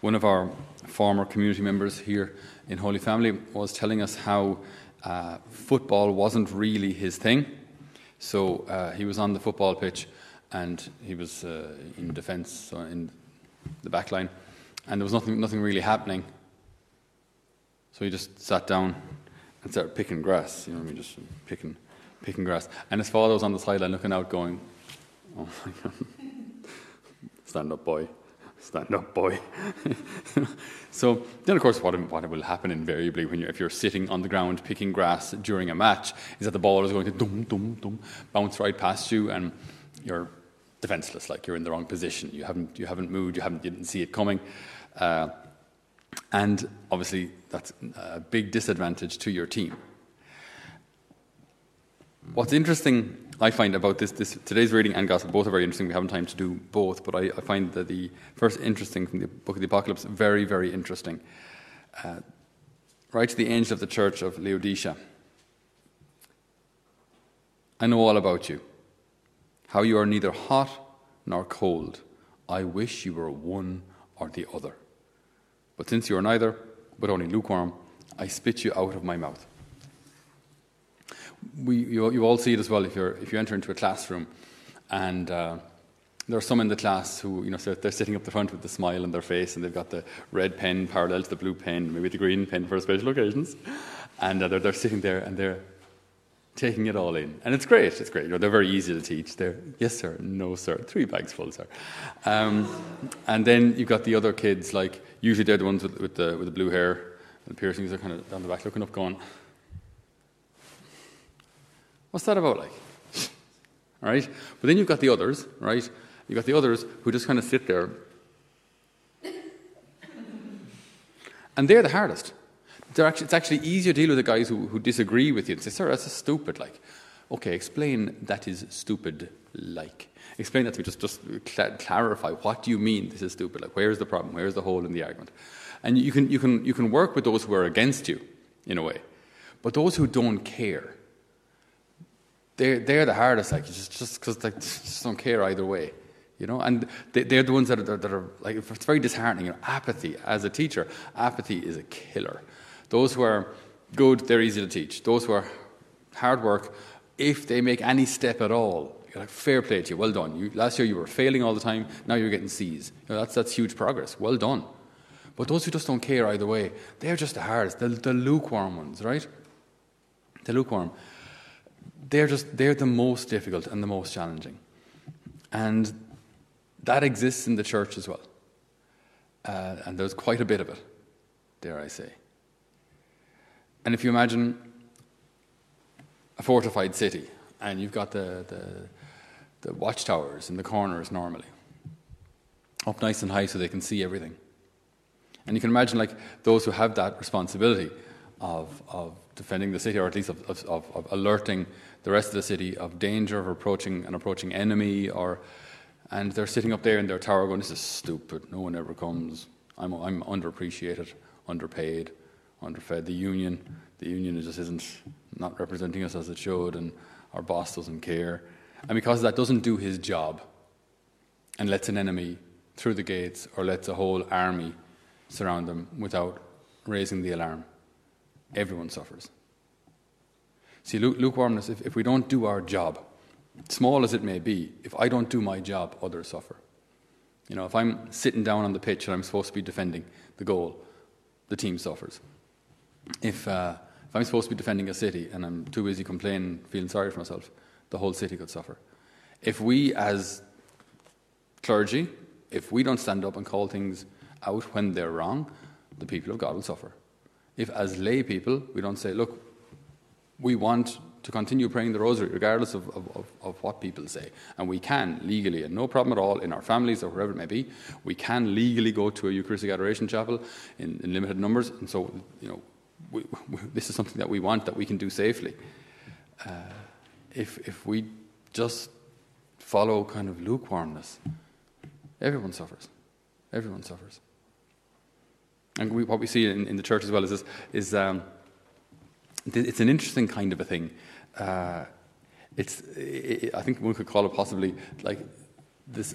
one of our former community members here in Holy Family was telling us how uh, football wasn't really his thing. So uh, he was on the football pitch and he was uh, in defence, so in the back line, and there was nothing, nothing really happening. So he just sat down and started picking grass, you know, I mean, just picking, picking grass. And his father was on the sideline looking out, going, Oh my God, stand up, boy stand up, boy. so then, of course, what, what will happen invariably when you're, if you're sitting on the ground picking grass during a match is that the ball is going to dum dum dum bounce right past you, and you're defenseless, like you're in the wrong position. You haven't you haven't moved. You haven't you didn't see it coming. Uh, and obviously, that's a big disadvantage to your team. What's interesting I find about this, this today's reading and gospel both are very interesting. We haven't time to do both, but I, I find that the first interesting from the book of the Apocalypse very, very interesting. Uh, to the angel of the church of Laodicea. I know all about you, how you are neither hot nor cold. I wish you were one or the other. But since you are neither, but only lukewarm, I spit you out of my mouth we, you, you all see it as well if, you're, if you enter into a classroom and uh, there are some in the class who, you know, they're sitting up the front with the smile on their face and they've got the red pen parallel to the blue pen, maybe the green pen for special occasions. And uh, they're, they're sitting there and they're taking it all in. And it's great, it's great. You know, they're very easy to teach. They're, yes, sir, no, sir, three bags full, sir. Um, and then you've got the other kids, like, usually they're the ones with, with, the, with the blue hair and the piercings, are kind of down the back looking up, going, What's that about like? All right? But then you've got the others, right? You've got the others who just kind of sit there. And they're the hardest. They're actually, it's actually easier to deal with the guys who, who disagree with you and say, sir, that's stupid. Like, okay, explain that is stupid like. Explain that to me. Just, just cl- clarify. What do you mean this is stupid? Like, where's the problem? Where's the hole in the argument? And you can, you can, you can work with those who are against you, in a way. But those who don't care, they're, they're the hardest, like, just because they just don't care either way. You know, and they, are the ones that are, that are like it's very disheartening. You know, apathy as a teacher, apathy is a killer. Those who are good, they're easy to teach. Those who are hard work, if they make any step at all, you're like, fair play to you, well done. You, last year you were failing all the time, now you're getting C's. You know, that's, that's huge progress, well done. But those who just don't care either way, they're just the hardest, the, the lukewarm ones, right? The lukewarm they're just they're the most difficult and the most challenging. And that exists in the church as well. Uh, and there's quite a bit of it dare i say. And if you imagine a fortified city and you've got the, the, the watchtowers in the corners normally up nice and high so they can see everything. And you can imagine like those who have that responsibility of, of defending the city or at least of, of, of alerting the rest of the city of danger of approaching an approaching enemy or and they're sitting up there in their tower going, This is stupid, no one ever comes. I'm I'm underappreciated, underpaid, underfed. The union the union just isn't not representing us as it should and our boss doesn't care. And because that doesn't do his job and lets an enemy through the gates or lets a whole army surround them without raising the alarm, everyone suffers. See, lukewarmness, if, if we don't do our job, small as it may be, if I don't do my job, others suffer. You know, if I'm sitting down on the pitch and I'm supposed to be defending the goal, the team suffers. If, uh, if I'm supposed to be defending a city and I'm too busy complaining, feeling sorry for myself, the whole city could suffer. If we, as clergy, if we don't stand up and call things out when they're wrong, the people of God will suffer. If, as lay people, we don't say, look, we want to continue praying the rosary regardless of, of, of, what people say. And we can legally, and no problem at all, in our families or wherever it may be, we can legally go to a Eucharistic Adoration Chapel in, in limited numbers. And so, you know, we, we, this is something that we want that we can do safely. Uh, if, if we just follow kind of lukewarmness, everyone suffers. Everyone suffers. And we, what we see in, in, the church as well is this, is um, it's an interesting kind of a thing. Uh, it's, it, I think one could call it possibly like this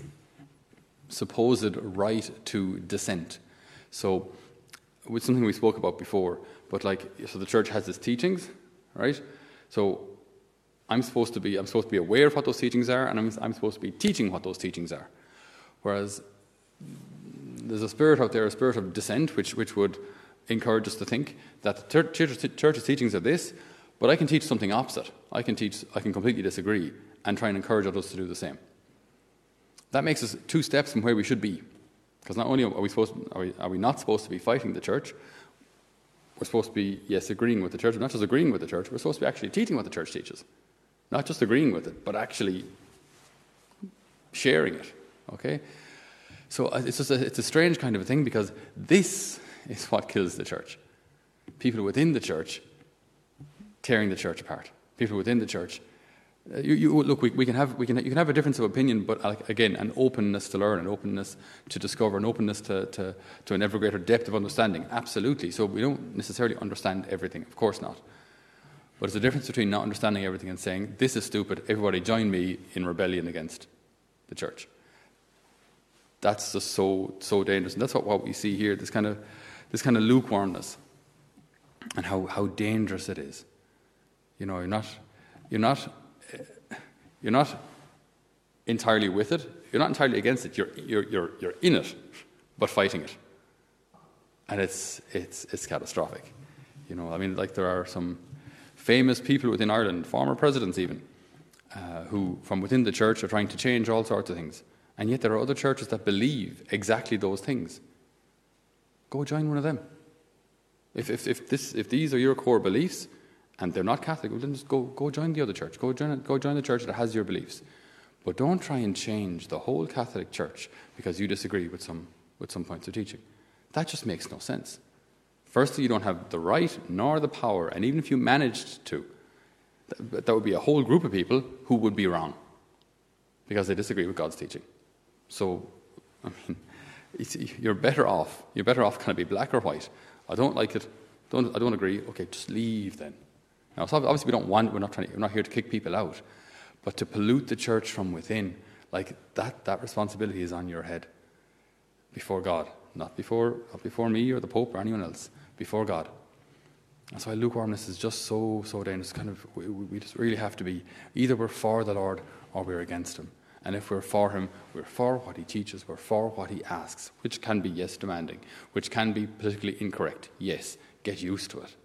supposed right to dissent. So, with something we spoke about before, but like, so the church has its teachings, right? So, I'm supposed to be, I'm supposed to be aware of what those teachings are, and I'm, I'm supposed to be teaching what those teachings are. Whereas there's a spirit out there, a spirit of dissent, which, which would encourage us to think that the church's, teachings are this, but I can teach something opposite. I can teach, I can completely disagree and try and encourage others to do the same. That makes us two steps from where we should be. Because not only are we, supposed, are, we, are we not supposed to be fighting the church, we're supposed to be, yes, agreeing with the church, but not just agreeing with the church, we're supposed to be actually teaching what the church teaches. Not just agreeing with it, but actually sharing it. Okay? So uh, it's just a, it's a strange kind of a thing because this is what kills the church. People within the church tearing the church apart. People within the church. Uh, you, you, look, we, we, can have, we can, you can have a difference of opinion, but uh, again, an openness to learn, an openness to discover, an openness to, to, to an ever greater depth of understanding. Absolutely. So we don't necessarily understand everything, of course not. But it's a difference between not understanding everything and saying, this is stupid, everybody join me in rebellion against the church. That's just so, so dangerous. And that's what, what we see here, this kind of, this kind of lukewarmness and how, how dangerous it is. You know, you're not, you're not, you're not entirely with it. You're not entirely against it. You're, you're, you're, you're in it, but fighting it. And it's, it's, it's catastrophic. You know, I mean, like there are some famous people within Ireland, former presidents even, uh, who from within the church are trying to change all sorts of things. And yet there are other churches that believe exactly those things. Go join one of them. If, if, if, this, if these are your core beliefs, and they're not Catholic, well, then just go, go join the other church. Go join, go join the church that has your beliefs. But don't try and change the whole Catholic Church because you disagree with some, with some points of teaching. That just makes no sense. Firstly, you don't have the right nor the power, and even if you managed to, that, that would be a whole group of people who would be wrong because they disagree with God's teaching. So, I mean, you're better off. You're better off kind of be black or white. I don't like it. Don't, I don't agree. Okay, just leave then. Now, obviously, we don't want, we're not, trying to, we're not here to kick people out, but to pollute the church from within, like that, that responsibility is on your head before God, not before, not before me or the Pope or anyone else, before God. That's why lukewarmness is just so, so dangerous. Kind of, we, we just really have to be either we're for the Lord or we're against Him. And if we're for Him, we're for what He teaches, we're for what He asks, which can be, yes, demanding, which can be politically incorrect. Yes, get used to it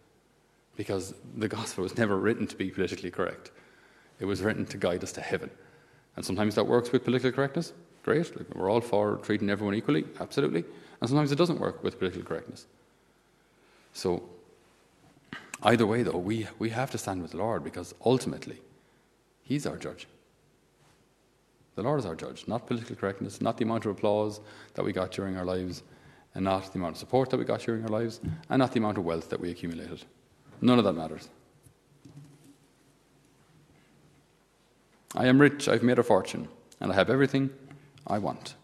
because the gospel was never written to be politically correct. It was written to guide us to heaven. And sometimes that works with political correctness. Great. Like we're all for treating everyone equally. Absolutely. And sometimes it doesn't work with political correctness. So, either way, though, we, we have to stand with the Lord because ultimately, He's our judge. The Lord is our judge, not political correctness, not the amount of applause that we got during our lives, and not the amount of support that we got during our lives, and not the amount of wealth that we accumulated. None of that matters. I am rich, I've made a fortune, and I have everything I want,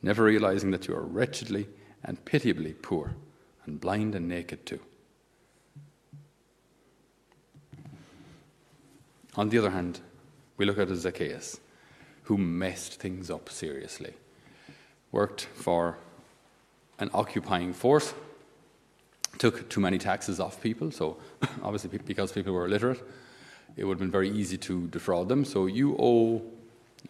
never realizing that you are wretchedly and pitiably poor, and blind and naked too. On the other hand, we look at Zacchaeus who messed things up seriously, worked for an occupying force took too many taxes off people. So, obviously, because people were illiterate, it would have been very easy to defraud them. So, you owe,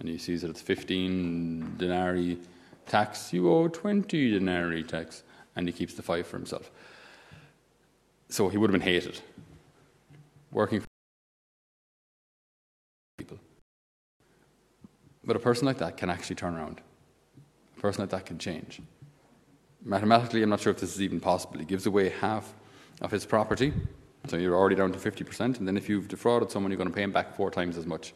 and he sees that it's 15 denarii tax, you owe 20 denarii tax, and he keeps the five for himself. So, he would have been hated. Working But a person like that can actually turn around. A person like that can change. Mathematically, I'm not sure if this is even possible. He gives away half of his property, so you're already down to 50%, and then if you've defrauded someone, you're going to pay him back four times as much.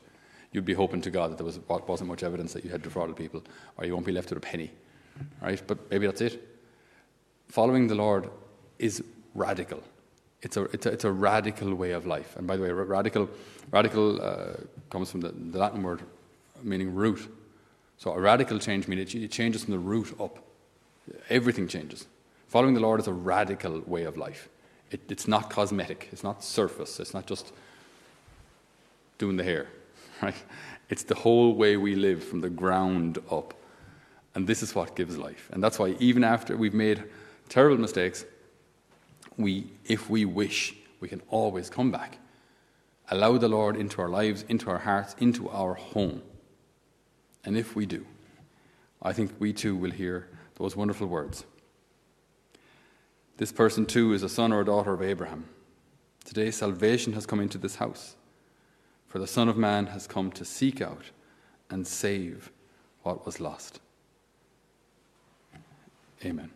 You'd be hoping to God that there was, wasn't much evidence that you had defrauded people, or you won't be left with a penny. Right? But maybe that's it. Following the Lord is radical. It's a, it's a, it's a radical way of life. And by the way, radical, radical uh, comes from the, the Latin word meaning root. So a radical change means it changes from the root up. Everything changes. Following the Lord is a radical way of life. It, it's not cosmetic, it's not surface, it's not just doing the hair, right? It's the whole way we live from the ground up. And this is what gives life. And that's why, even after we've made terrible mistakes, we, if we wish, we can always come back. Allow the Lord into our lives, into our hearts, into our home. And if we do, I think we too will hear those wonderful words. This person too is a son or a daughter of Abraham. Today, salvation has come into this house, for the Son of Man has come to seek out and save what was lost. Amen.